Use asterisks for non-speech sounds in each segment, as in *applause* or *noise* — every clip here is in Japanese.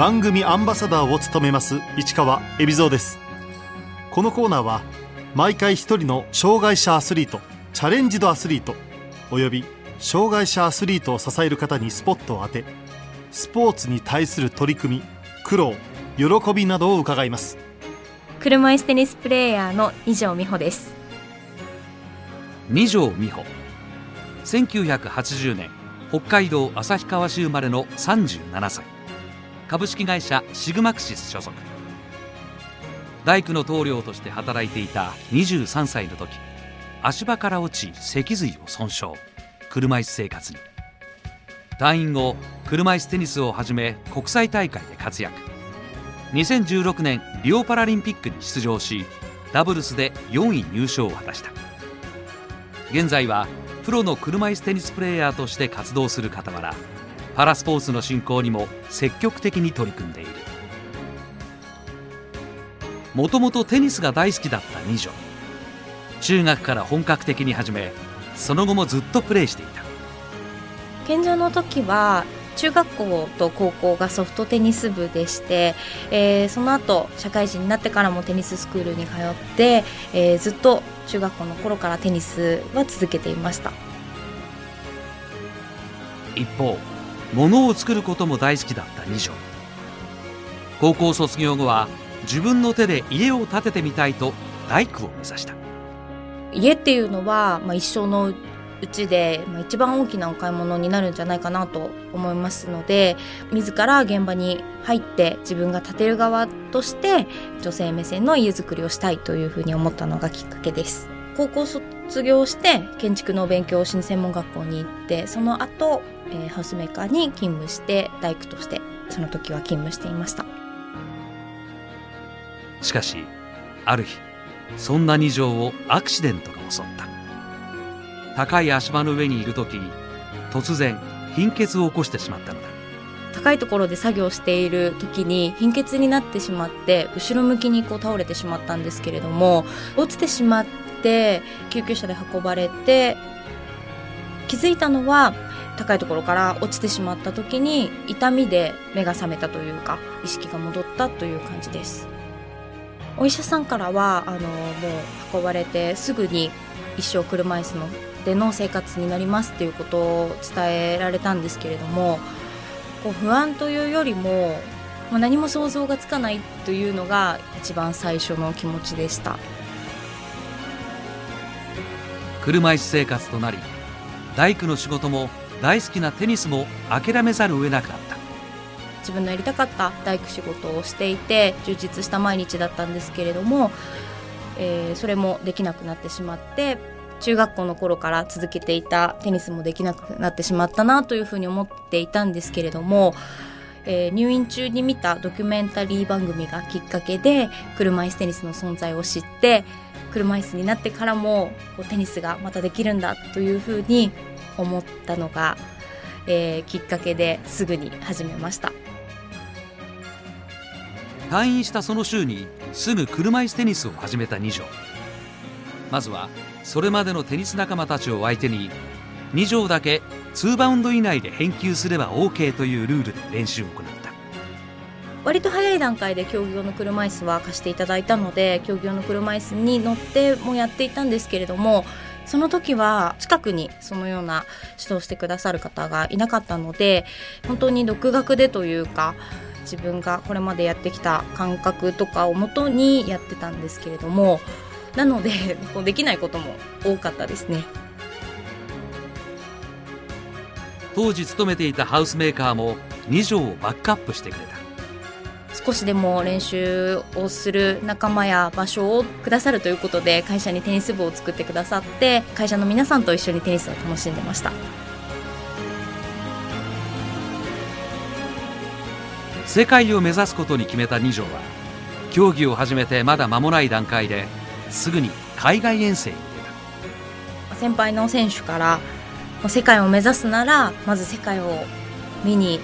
番組アンバサダーを務めます市川恵比蔵です。このコーナーは毎回一人の障害者アスリートチャレンジドアスリートおよび障害者アスリートを支える方にスポットを当てスポーツに対する取り組み苦労喜びなどを伺います。車椅子テニスプレーヤーの二条美穂です。二条美穂。1980年北海道旭川市生まれの37歳株式会社シグマクシス所属。大工の棟梁として働いていた23歳の時足場から落ち脊髄を損傷。車椅子生活に。退院後車椅子テニスをはじめ国際大会で活躍。2016年リオパラリンピックに出場しダブルスで4位入賞を果たした。現在はプロの車椅子テニスプレーヤーとして活動する傍らパラスポーツの振興にも積極的に取り組んでいる。もともとテニスが大好きだった二女。中学から本格的に始めその後もずっとプレーしていた。健常の時は中学校と高校がソフトテニス部でして、えー、その後社会人になってからもテニススクールに通って、えー、ずっと中学校の頃からテニスは続けていました。一方物を作ることも大好きだった二女高校卒業後は自分の手で家を建ててみたいと大工を目指した家っていうのは、まあ、一生のうちで、まあ、一番大きなお買い物になるんじゃないかなと思いますので自ら現場に入って自分が建てる側として女性目線の家づくりをしたいというふうに思ったのがきっかけです。高校卒業して建築の勉強をし専門学校に行ってその後、えー、ハウスメーカーに勤務して大工としてその時は勤務していました。しかしある日そんな二条をアクシデントが襲った。高い足場の上にいる時突然貧血を起こしてしまったのだ。高いところで作業している時に貧血になってしまって後ろ向きにこう倒れてしまったんですけれども落ちてしまって救急車で運ばれて気づいたのは高いところから落ちてしまった時に痛みで目が覚めたというか意識が戻ったという感じです。お医者さんからはあのもう運ばれてすぐに一生車椅子のでの生活になりますっていうことを伝えられたんですけれどもこう不安というよりももう何も想像がつかないというのが一番最初の気持ちでした。車椅子生活となり大工の仕事も大好きなテニスも諦めざるを得なくなった。自分のやりたかった大工仕事をしていて充実した毎日だったんですけれども、えー、それもできなくなってしまって中学校の頃から続けていたテニスもできなくなってしまったなというふうに思っていたんですけれども、えー、入院中に見たドキュメンタリー番組がきっかけで車椅子テニスの存在を知って車椅子になってからもこうテニスがまたできるんだというふうに思ったのが、えー、きっかけですぐに始めました。退院したその週にすぐ車椅子テニスを始めた二条まずはそれまでのテニス仲間たちを相手に2条だけ2バウンド以内で返球すれば OK というルールで練習を行った。割と早い段階で競技用の車椅子は貸していただいたので競技用の車椅子に乗ってもやっていたんですけれどもその時は近くにそのような指導してくださる方がいなかったので本当に独学でというか自分がこれまでやってきた感覚とかをもとにやってたんですけれどもなので *laughs* こうできないことも多かったですね。当時勤めていたハウスメーカーも2条をバックアップしてくれた少しでも練習をする仲間や場所をくださるということで会社にテニス部を作ってくださって会社の皆さんと一緒にテニスを楽しんでました。世界を目指すことに決めた2条は競技を始めてまだ間もない段階ですぐに海外遠征に出た。先輩の選手から世界を目指すならまず世界を見に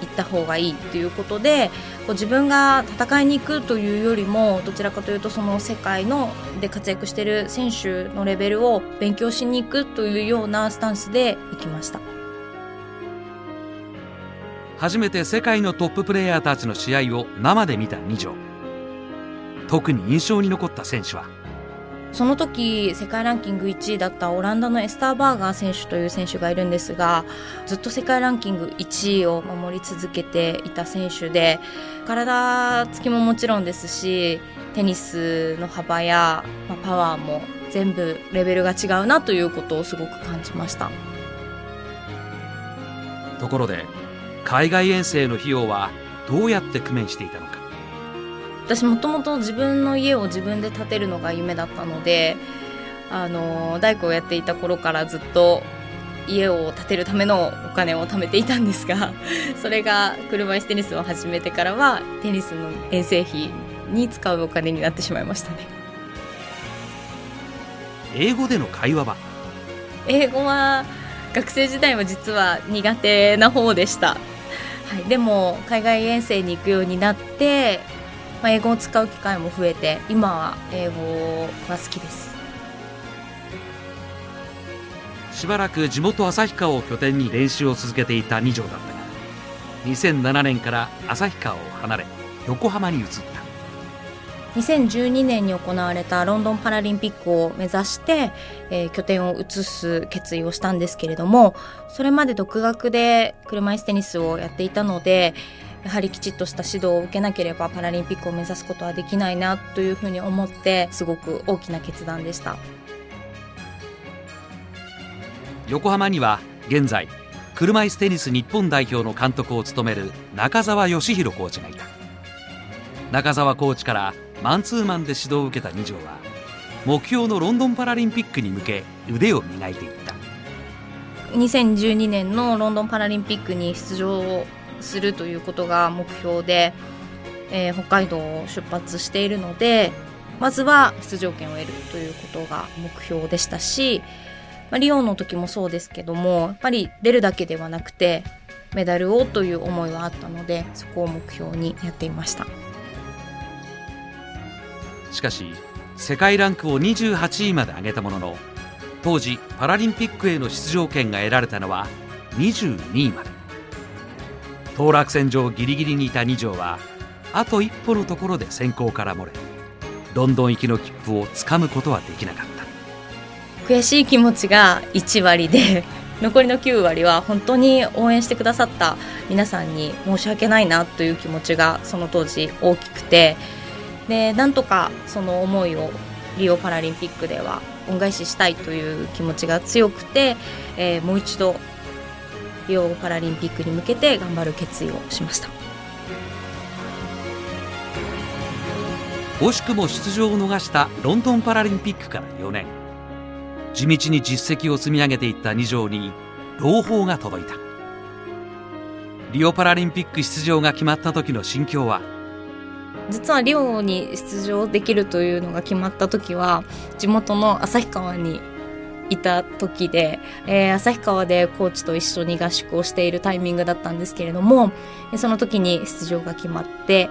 行った方がいいということでこう自分が戦いに行くというよりもどちらかというとその世界ので活躍している選手のレベルを勉強しに行くというようなスタンスで行きました。初めて世界のトッププレーヤーたちの試合を生で見た二条。特に印象に残った選手はその時世界ランキング1位だったオランダのエスターバーガー選手という選手がいるんですがずっと世界ランキング1位を守り続けていた選手で体つきももちろんですしテニスの幅や、まあ、パワーも全部レベルが違うなということをすごく感じました。ところで海外遠征の費用はどうやって工面していたのか。私もともと自分の家を自分で建てるのが夢だったのであの大工をやっていた頃からずっと家を建てるためのお金を貯めていたんですが *laughs* それが車椅子テニスを始めてからはテニスの遠征費に使うお金になってしまいましたね。英語での会話は？英語は学生時代は実は苦手な方でした、はい、でも海外遠征に行くようになってまあ、英語を使う機会も増えて今は英語が好きです。しばらく地元旭川を拠点に練習を続けていた二条だったが2007年から旭川を離れ横浜に移った。2012年に行われたロンドンパラリンピックを目指して、えー、拠点を移す決意をしたんですけれどもそれまで独学で車椅子テニスをやっていたのでやはりきちっとした指導を受けなければパラリンピックを目指すことはできないなというふうに思ってすごく大きな決断でした。横浜には現在車椅子テニス日本代表の監督を務める中澤義弘コーチがいた。中澤コーチからマンツーマンで指導を受けた二条は目標のロンドンパラリンピックに向け腕を磨いていった。2012年のロンドンパラリンピックに出場するということが目標で、えー、北海道を出発しているのでまずは出場権を得るということが目標でしたし、まあ、リオの時もそうですけどもやっぱり出るだけではなくてメダルをという思いはあったのでそこを目標にやっていました。しかし世界ランクを28位まで上げたものの当時パラリンピックへの出場権が得られたのは22位まで。当落線上ギリギリにいた二条はあと一歩のところで先行から漏れロンドン行きの切符をつかむことはできなかった。悔しい気持ちが1割で残りの9割は本当に応援してくださった皆さんに申し訳ないなという気持ちがその当時大きくてでなんとかその思いをリオパラリンピックでは恩返ししたいという気持ちが強くて、えー、もう一度オパラリンピックに向けて頑張る決意をしました。惜しくも出場を逃したロンドンパラリンピックから4年。地道に実績を積み上げていった二条に朗報が届いた。リオパラリンピック出場が決まった時の心境は？実はリオに出場できるというのが決まった時は地元の旭川にいた時で、えー、旭川でコーチと一緒に合宿をしているタイミングだったんですけれども、その時に出場が決まって、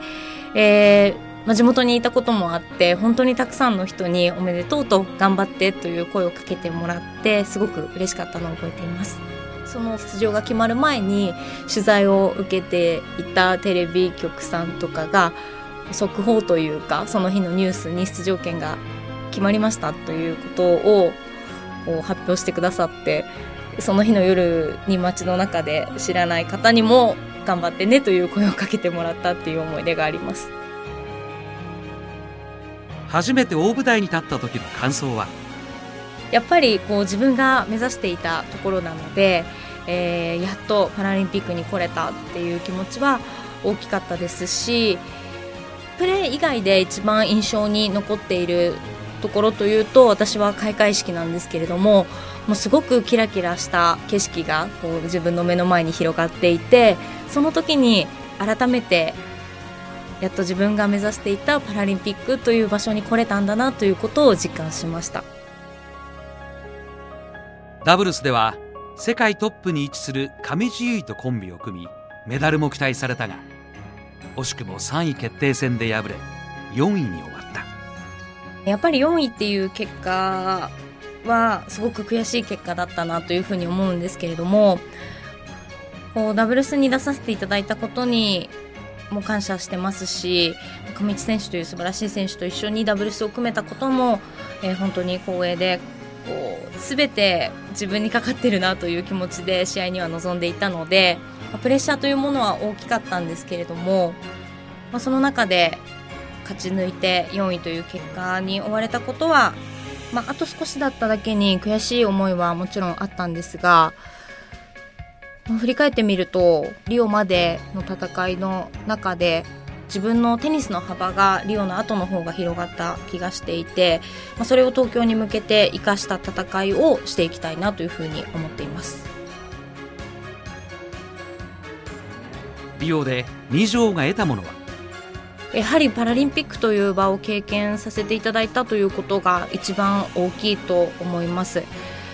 えー、まあ、地元にいたこともあって本当にたくさんの人におめでとうと頑張ってという声をかけてもらってすごく嬉しかったのを覚えています。その出場が決まる前に取材を受けていたテレビ局さんとかが速報というかその日のニュースに出場権が決まりましたということをを発表してくださってその日の夜に街の中で知らない方にも頑張ってねという声をかけてもらったっていう思い出があります。初めて大舞台に立った時の感想は？やっぱりこう自分が目指していたところなので、えー、やっとパラリンピックに来れたっていう気持ちは大きかったですしプレー以外で一番印象に残っているところというと私は開会式なんですけれどももうすごくキラキラした景色がこう自分の目の前に広がっていてその時に改めてやっと自分が目指していたパラリンピックという場所に来れたんだなということを実感しました。ダブルスでは世界トップに位置する上地結衣とコンビを組みメダルも期待されたが惜しくも3位決定戦で敗れ4位に終わった。やっぱり4位っていう結果はすごく悔しい結果だったなというふうに思うんですけれどもこうダブルスに出させていただいたことにも感謝してますし上地選手という素晴らしい選手と一緒にダブルスを組めたことも、えー、本当に光栄でこう全て自分にかかってるなという気持ちで試合には臨んでいたのでプレッシャーというものは大きかったんですけれども、まあ、その中で勝ち抜いて4位という結果に追われたことは、まあ、あと少しだっただけに悔しい思いはもちろんあったんですが振り返ってみるとリオまでの戦いの中で自分のテニスの幅がリオの後の方が広がった気がしていて、まあ、それを東京に向けて生かした戦いをしていきたいなというふうに思っています。リオで二条が得たものは？やはりパラリンピックという場を経験させていただいたということが一番大きいと思います、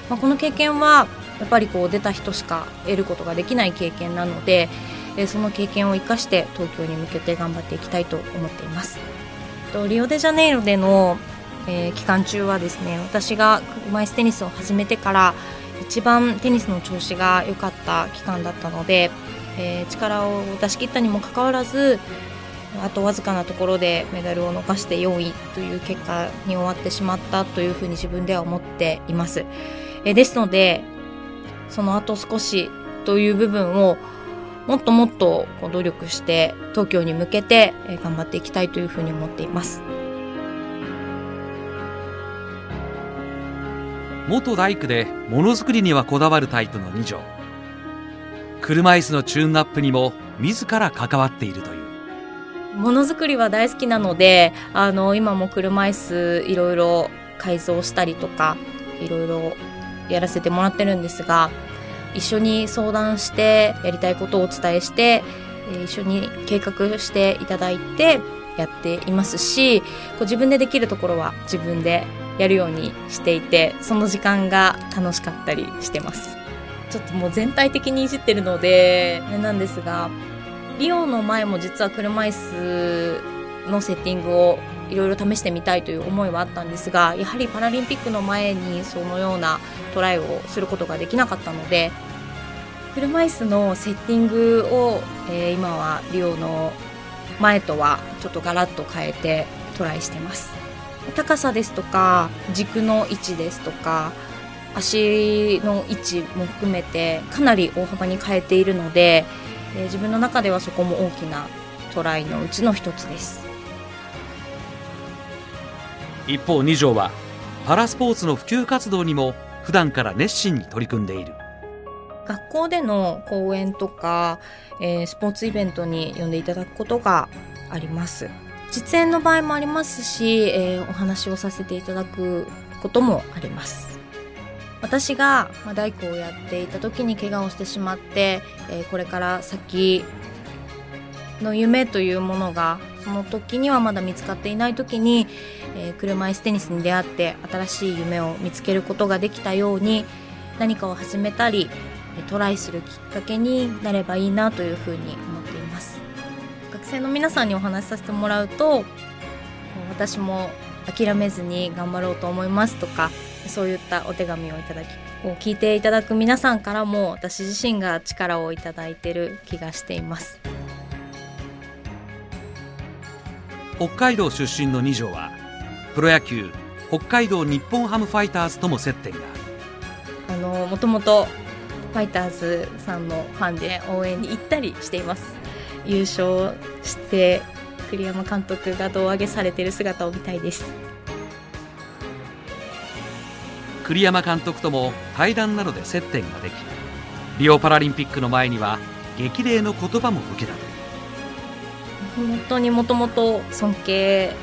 まあ、この経験はやっぱりこう出た人しか得ることができない経験なのでその経験を生かして東京に向けて頑張っていきたいと思っています。リオデジャネイロでの、期間中はですね私が車椅子テニスを始めてから一番テニスの調子が良かった期間だったので、えー、力を出し切ったにもかかわらずあとわずかなところでメダルを逃して4位という結果に終わってしまったというふうに自分では思っています。えですのでその後少しという部分をもっともっとこう努力して東京に向けて頑張っていきたいというふうに思っています。元大工でものづくりにはこだわるタイプの二条車椅子のチューンアップにも自ら関わっているという。ものづくりは大好きなのであの今も車椅子いろいろ改造したりとかいろいろやらせてもらってるんですが一緒に相談してやりたいことをお伝えして一緒に計画していただいてやっていますしこう自分でできるところは自分でやるようにしていてその時間が楽しかったりしてます。ちょっともう全体的にいじってるのであれなんですがリオの前も実は車椅子のセッティングをいろいろ試してみたいという思いはあったんですがやはりパラリンピックの前にそのようなトライをすることができなかったので車椅子のセッティングを、えー、今はリオの前とはちょっとガラッと変えてトライしてます。高さですとか軸の位置ですとか足の位置も含めてかなり大幅に変えているので、えー、自分の中ではそこも大きなトライのうちの一つです。一方二条はパラスポーツの普及活動にも普段から熱心に取り組んでいる。学校での講演とか、えー、スポーツイベントに呼んでいただくことがあります。実演の場合もありますし、えー、お話をさせていただくこともあります私が、大工をやっていた時に怪我をしてしまって、えー、これから先の夢というものがその時にはまだ見つかっていない時に、えー、車椅子テニスに出会って新しい夢を見つけることができたように何かを始めたりトライするきっかけになればいいなというふうに思っています。学生の皆さんにお話しさせてもらうと私も諦めずに頑張ろうと思いますとかそういったお手紙をいただきこう聞いていただく皆さんからも私自身が力をいただいている気がしています。北海道出身の二条はプロ野球北海道日本ハムファイターズとも接点が。あのもともとファイターズさんのファンで応援に行ったりしています。優勝して栗山監督が胴上げされている姿を見たいです栗山監督とも対談などで接点ができリオパラリンピックの前には激励の言葉も受けた本当にもともと尊敬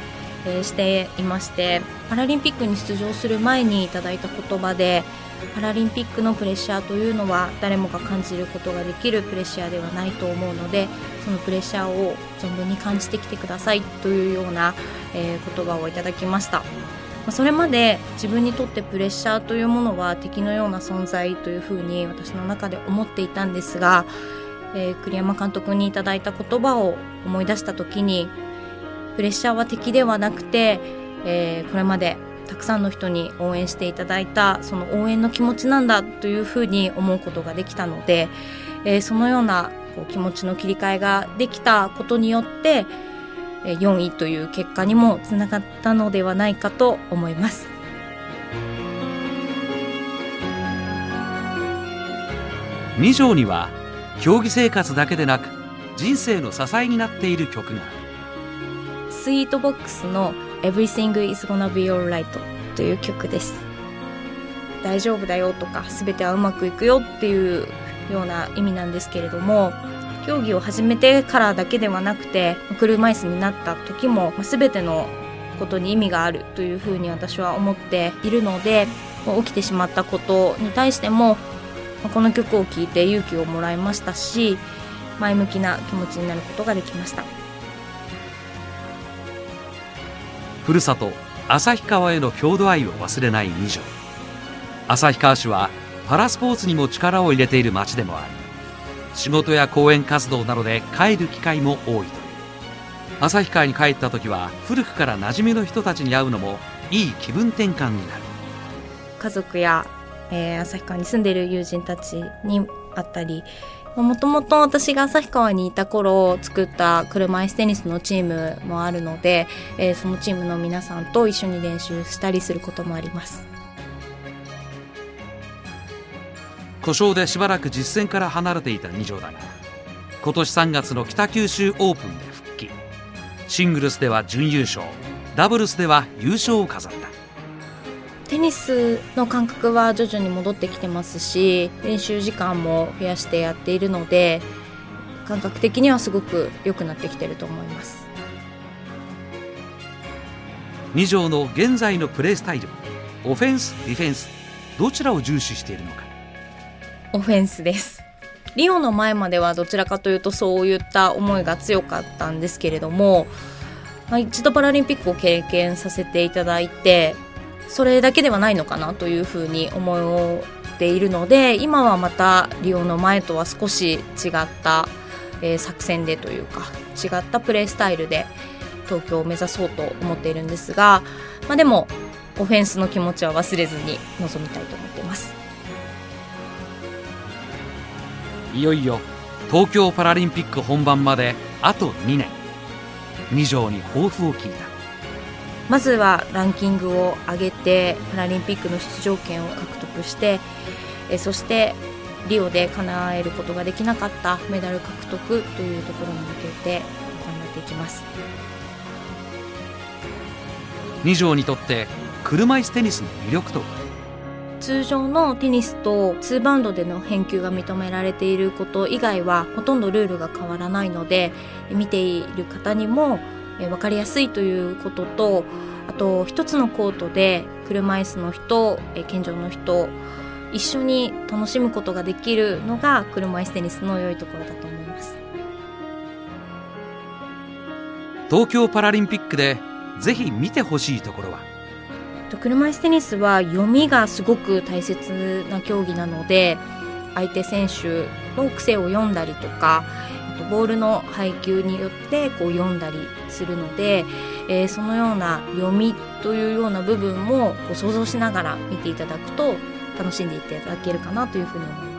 していましてパラリンピックに出場する前にいただいた言葉でパラリンピックのプレッシャーというのは誰もが感じることができるプレッシャーではないと思うのでそのプレッシャーを存分に感じてきてくださいというような、え、言葉をいただきました。それまで自分にとってプレッシャーというものは敵のような存在というふうに私の中で思っていたんですが、えー、栗山監督にいただいた言葉を思い出した時にプレッシャーは敵ではなくて、えー、これまでたくさんの人に応援していただいたその応援の気持ちなんだというふうに思うことができたので、えー、そのようなこう気持ちの切り替えができたことによって4位という結果にもつながったのではないかと思います。2条には競技生活だけでなく人生の支えになっている曲が。スイートボックスの Everything is gonna be alright という曲です。大丈夫だよとか全てはうまくいくよっていうような意味なんですけれども競技を始めてからだけではなくて車椅子になった時も全てのことに意味があるというふうに私は思っているので起きてしまったことに対してもこの曲を聴いて勇気をもらいましたし前向きな気持ちになることができました。ふるさと旭川への郷土愛を忘れない二条旭川市はパラスポーツにも力を入れている町でもあり仕事や講演活動などで帰る機会も多いという。旭川に帰った時は古くから馴染みの人たちに会うのもいい気分転換になる。家族や、えー、旭川に住んでいる友人たちに会ったりもともと私が旭川にいた頃作った車椅子テニスのチームもあるので、えー、そのチームの皆さんと一緒に練習したりすることもあります。故障でしばらく実戦から離れていた二条だが今年3月の北九州オープンで復帰。シングルスでは準優勝。ダブルスでは優勝を飾った。テニスの感覚は徐々に戻ってきてますし練習時間も増やしてやっているので感覚的にはすごく良くなってきてると思います。二条の現在のプレースタイルオフェンスディフェンスどちらを重視しているのかオフェンスですリオの前まではどちらかというとそういった思いが強かったんですけれども、まあ、一度パラリンピックを経験させていただいてそれだけではないのかなというふうに思っているので今はまたリオの前とは少し違った、えー、作戦でというか違ったプレースタイルで東京を目指そうと思っているんですが、まあ、でもオフェンスの気持ちは忘れずに臨みたいと思っています。いよいよ東京パラリンピック本番まであと2年。二条に抱負を聞いた。まずはランキングを上げてパラリンピックの出場権を獲得してえそしてリオで叶えることができなかったメダル獲得というところに向けて頑張っていきます。二条にとって車椅子テニスの魅力とは？通常のテニスと2バウンドでの返球が認められていること以外はほとんどルールが変わらないので見ている方にも分かりやすいということとあと一つのコートで車椅子の人健常の人一緒に楽しむことができるのが車椅子テニスの良いところだと思います。東京パラリンピックでぜひ見てほしいところは。車椅子テニスは読みがすごく大切な競技なので相手選手の癖を読んだりとかボールの配球によってこう読んだりするので、えー、そのような読みというような部分もこう想像しながら見ていただくと楽しんでいただけるかなというふうに思います。